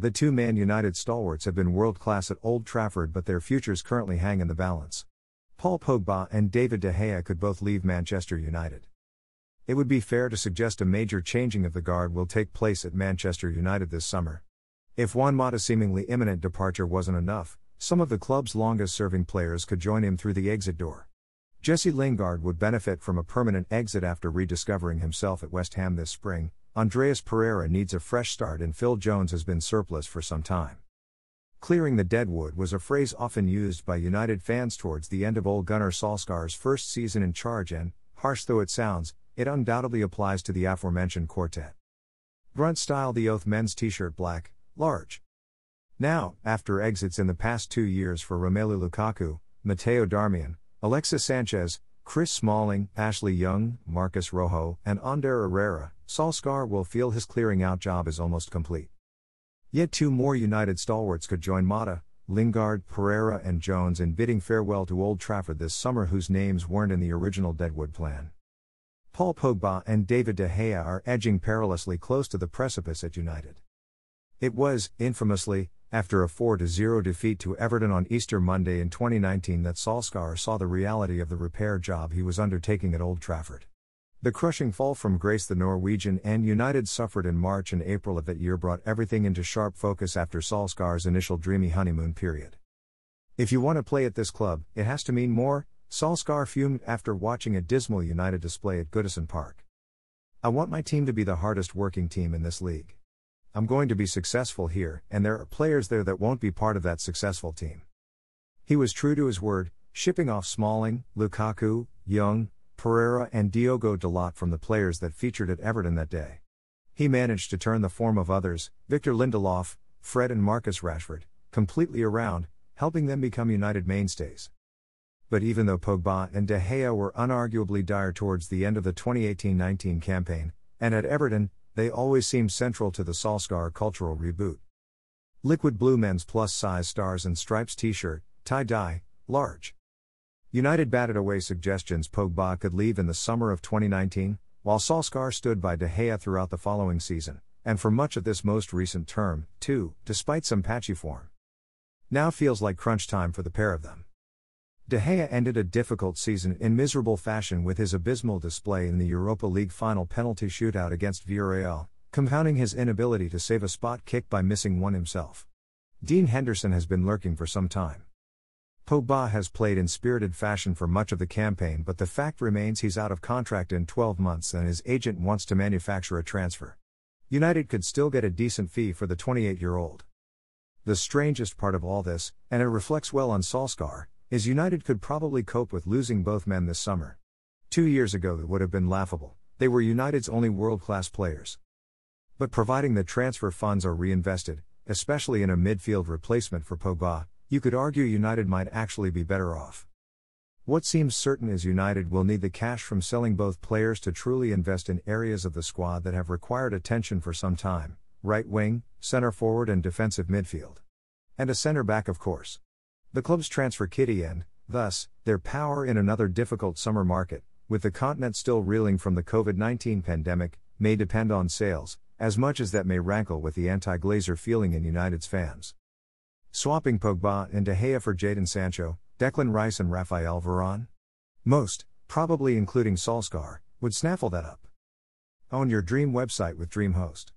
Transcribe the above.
The two Man United stalwarts have been world class at Old Trafford, but their futures currently hang in the balance. Paul Pogba and David De Gea could both leave Manchester United. It would be fair to suggest a major changing of the guard will take place at Manchester United this summer. If Juan Mata's seemingly imminent departure wasn't enough, some of the club's longest serving players could join him through the exit door. Jesse Lingard would benefit from a permanent exit after rediscovering himself at West Ham this spring. Andreas Pereira needs a fresh start, and Phil Jones has been surplus for some time. Clearing the deadwood was a phrase often used by United fans towards the end of Ole Gunnar Solskjaer's first season in charge, and, harsh though it sounds, it undoubtedly applies to the aforementioned quartet. Grunt style the Oath men's t shirt black, large. Now, after exits in the past two years for Romelu Lukaku, Matteo Darmian, Alexis Sanchez, Chris Smalling, Ashley Young, Marcos Rojo, and Ander Herrera, Solskjaer will feel his clearing out job is almost complete. Yet two more United stalwarts could join Mata, Lingard, Pereira, and Jones in bidding farewell to Old Trafford this summer, whose names weren't in the original Deadwood plan. Paul Pogba and David De Gea are edging perilously close to the precipice at United. It was, infamously, after a 4 0 defeat to Everton on Easter Monday in 2019 that Solskjaer saw the reality of the repair job he was undertaking at Old Trafford. The crushing fall from grace the Norwegian and United suffered in March and April of that year brought everything into sharp focus after Solskjaer's initial dreamy honeymoon period. If you want to play at this club, it has to mean more, Solskjaer fumed after watching a dismal United display at Goodison Park. I want my team to be the hardest working team in this league. I'm going to be successful here, and there are players there that won't be part of that successful team. He was true to his word, shipping off Smalling, Lukaku, Young, Pereira, and Diogo Dalot from the players that featured at Everton that day. He managed to turn the form of others, Victor Lindelof, Fred, and Marcus Rashford, completely around, helping them become United mainstays. But even though Pogba and De Gea were unarguably dire towards the end of the 2018 19 campaign, and at Everton, they always seemed central to the Solskjaer cultural reboot. Liquid blue men's plus size stars and stripes t shirt, tie dye, large. United batted away suggestions Pogba could leave in the summer of 2019, while Solskjaer stood by De Gea throughout the following season, and for much of this most recent term, too, despite some patchy form. Now feels like crunch time for the pair of them. De Gea ended a difficult season in miserable fashion with his abysmal display in the Europa League final penalty shootout against Villarreal, compounding his inability to save a spot kick by missing one himself. Dean Henderson has been lurking for some time. Pogba has played in spirited fashion for much of the campaign, but the fact remains he's out of contract in 12 months and his agent wants to manufacture a transfer. United could still get a decent fee for the 28 year old. The strangest part of all this, and it reflects well on Solskjaer, is United could probably cope with losing both men this summer. Two years ago, it would have been laughable. They were United's only world class players. But providing the transfer funds are reinvested, especially in a midfield replacement for Pogba, you could argue United might actually be better off. What seems certain is United will need the cash from selling both players to truly invest in areas of the squad that have required attention for some time right wing, center forward, and defensive midfield. And a center back, of course. The club's transfer kitty and, thus, their power in another difficult summer market, with the continent still reeling from the COVID 19 pandemic, may depend on sales, as much as that may rankle with the anti Glazer feeling in United's fans. Swapping Pogba and De Gea for Jadon Sancho, Declan Rice, and Rafael Varane? Most, probably including Solskjaer, would snaffle that up. Own your dream website with DreamHost.